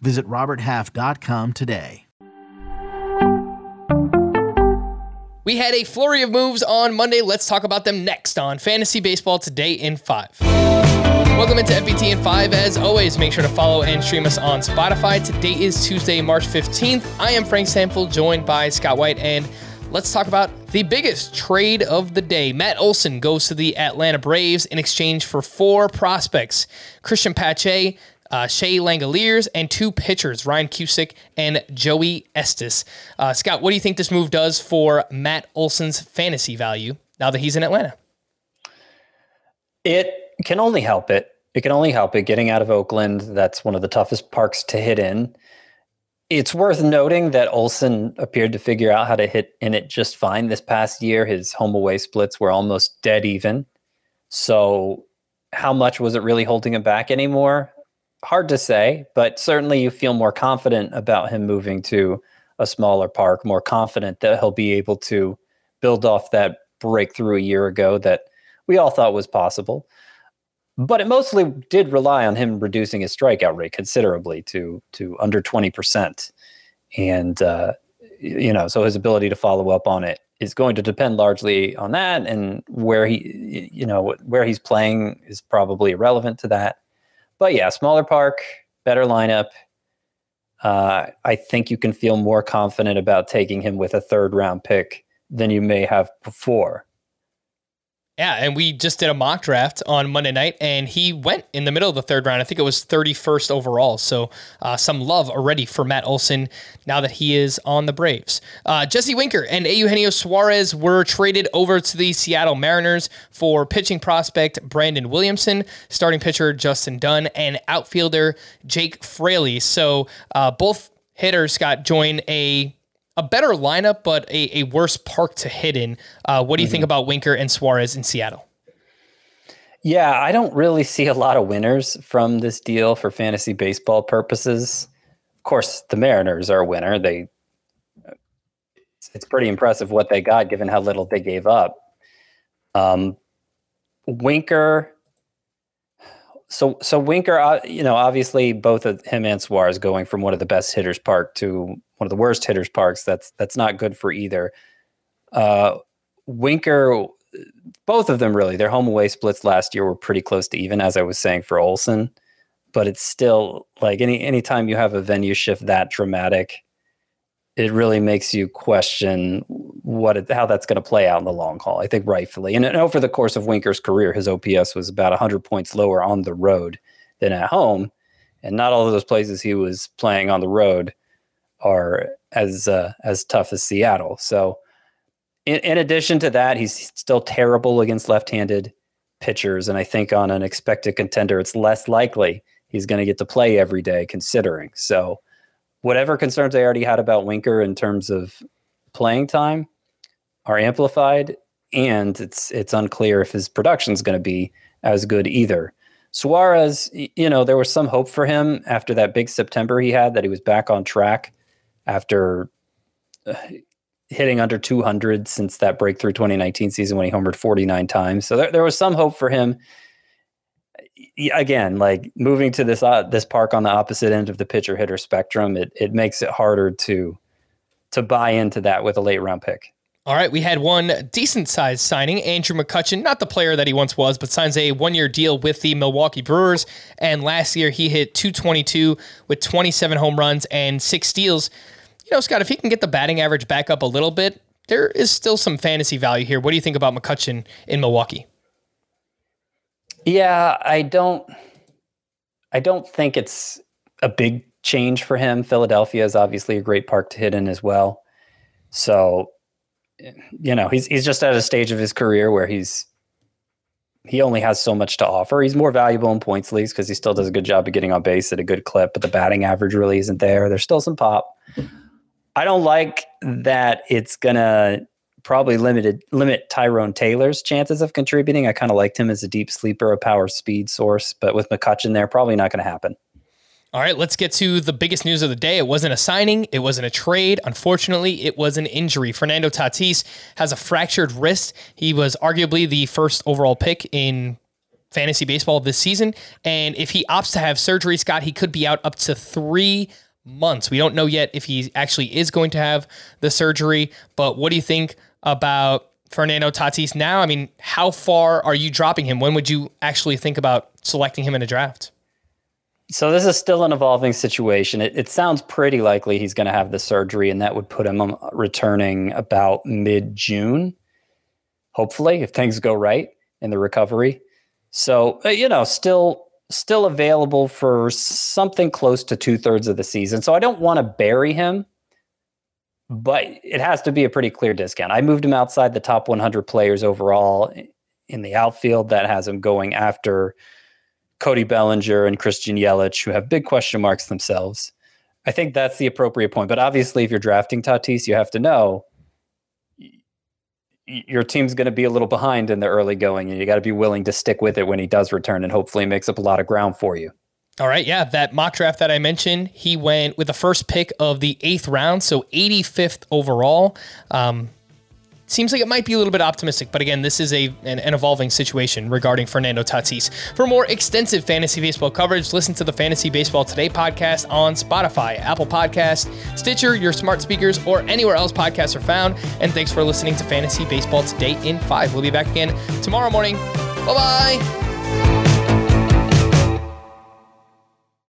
Visit RobertHalf.com today. We had a flurry of moves on Monday. Let's talk about them next on Fantasy Baseball Today in 5. Welcome into FBT in 5. As always, make sure to follow and stream us on Spotify. Today is Tuesday, March 15th. I am Frank Stampfl, joined by Scott White, and let's talk about the biggest trade of the day. Matt Olson goes to the Atlanta Braves in exchange for four prospects Cristian Pache, uh, Shea Langeliers, and two pitchers, Ryan Cusick and Joey Estes. Uh, Scott, what do you think this move does for Matt Olson's fantasy value now that he's in Atlanta? It can only help it. It can only help it getting out of Oakland. That's one of the toughest parks to hit in. It's worth noting that Olson appeared to figure out how to hit in it just fine this past year. His home away splits were almost dead even. So, how much was it really holding him back anymore? Hard to say, but certainly you feel more confident about him moving to a smaller park, more confident that he'll be able to build off that breakthrough a year ago that we all thought was possible. But it mostly did rely on him reducing his strikeout rate considerably to to under 20%. And uh, you know, so his ability to follow up on it is going to depend largely on that and where he you know where he's playing is probably irrelevant to that but yeah, smaller park, better lineup. Uh, I think you can feel more confident about taking him with a third round pick than you may have before. Yeah, and we just did a mock draft on Monday night, and he went in the middle of the third round. I think it was 31st overall. So uh, some love already for Matt Olson now that he is on the Braves. Uh, Jesse Winker and Eugenio Suarez were traded over to the Seattle Mariners for pitching prospect Brandon Williamson, starting pitcher Justin Dunn, and outfielder Jake Fraley. So uh, both hitters got join a a better lineup, but a, a worse park to hit in. Uh, what do you mm-hmm. think about Winker and Suarez in Seattle? Yeah, I don't really see a lot of winners from this deal for fantasy baseball purposes. Of course, the Mariners are a winner. They it's pretty impressive what they got given how little they gave up. Um, Winker so so Winker, uh, you know, obviously both of him and Suarez going from one of the best hitters park to one of the worst hitters parks. That's that's not good for either. Uh, Winker, both of them really. Their home away splits last year were pretty close to even, as I was saying for Olson. But it's still like any anytime you have a venue shift that dramatic, it really makes you question what it, how that's going to play out in the long haul. I think rightfully, and, over the course of Winker's career, his OPS was about 100 points lower on the road than at home, and not all of those places he was playing on the road are as uh, as tough as Seattle. So, in, in addition to that, he's still terrible against left-handed pitchers, and I think on an expected contender, it's less likely he's going to get to play every day. Considering so whatever concerns I already had about Winker in terms of playing time are amplified, and it's it's unclear if his production is going to be as good either. Suarez, you know, there was some hope for him after that big September he had that he was back on track after uh, hitting under 200 since that breakthrough 2019 season when he homered 49 times. So there, there was some hope for him again, like moving to this uh, this park on the opposite end of the pitcher hitter spectrum, it it makes it harder to to buy into that with a late round pick. All right, we had one decent sized signing, Andrew McCutchen, not the player that he once was, but signs a one year deal with the Milwaukee Brewers. And last year he hit 222 with 27 home runs and six steals. You know, Scott, if he can get the batting average back up a little bit, there is still some fantasy value here. What do you think about McCutchen in Milwaukee? Yeah, I don't I don't think it's a big change for him. Philadelphia is obviously a great park to hit in as well. So, you know, he's he's just at a stage of his career where he's he only has so much to offer. He's more valuable in points leagues because he still does a good job of getting on base at a good clip, but the batting average really isn't there. There's still some pop. I don't like that it's gonna probably limited limit Tyrone Taylor's chances of contributing. I kind of liked him as a deep sleeper, a power speed source, but with McCutchen there, probably not going to happen. All right, let's get to the biggest news of the day. It wasn't a signing, it wasn't a trade. Unfortunately, it was an injury. Fernando Tatis has a fractured wrist. He was arguably the first overall pick in fantasy baseball this season. And if he opts to have surgery, Scott, he could be out up to three months. We don't know yet if he actually is going to have the surgery, but what do you think about Fernando Tatis now? I mean, how far are you dropping him? When would you actually think about selecting him in a draft? So this is still an evolving situation. It, it sounds pretty likely he's going to have the surgery, and that would put him um, returning about mid June. Hopefully, if things go right in the recovery. So uh, you know, still still available for something close to two thirds of the season. So I don't want to bury him, but it has to be a pretty clear discount. I moved him outside the top 100 players overall in the outfield. That has him going after Cody Bellinger and Christian Yelich, who have big question marks themselves. I think that's the appropriate point. But obviously, if you're drafting Tatis, you have to know your team's going to be a little behind in the early going, and you got to be willing to stick with it when he does return, and hopefully makes up a lot of ground for you. All right, yeah, that mock draft that I mentioned, he went with the first pick of the eighth round, so 85th overall. Um, seems like it might be a little bit optimistic, but again, this is a an, an, evolving situation regarding Fernando Tatis. For more extensive fantasy baseball coverage, listen to the Fantasy Baseball Today podcast on Spotify, Apple Podcast, Stitcher, your smart speakers, or anywhere else podcasts are found. And thanks for listening to Fantasy Baseball Today in 5. We'll be back again tomorrow morning. Bye-bye.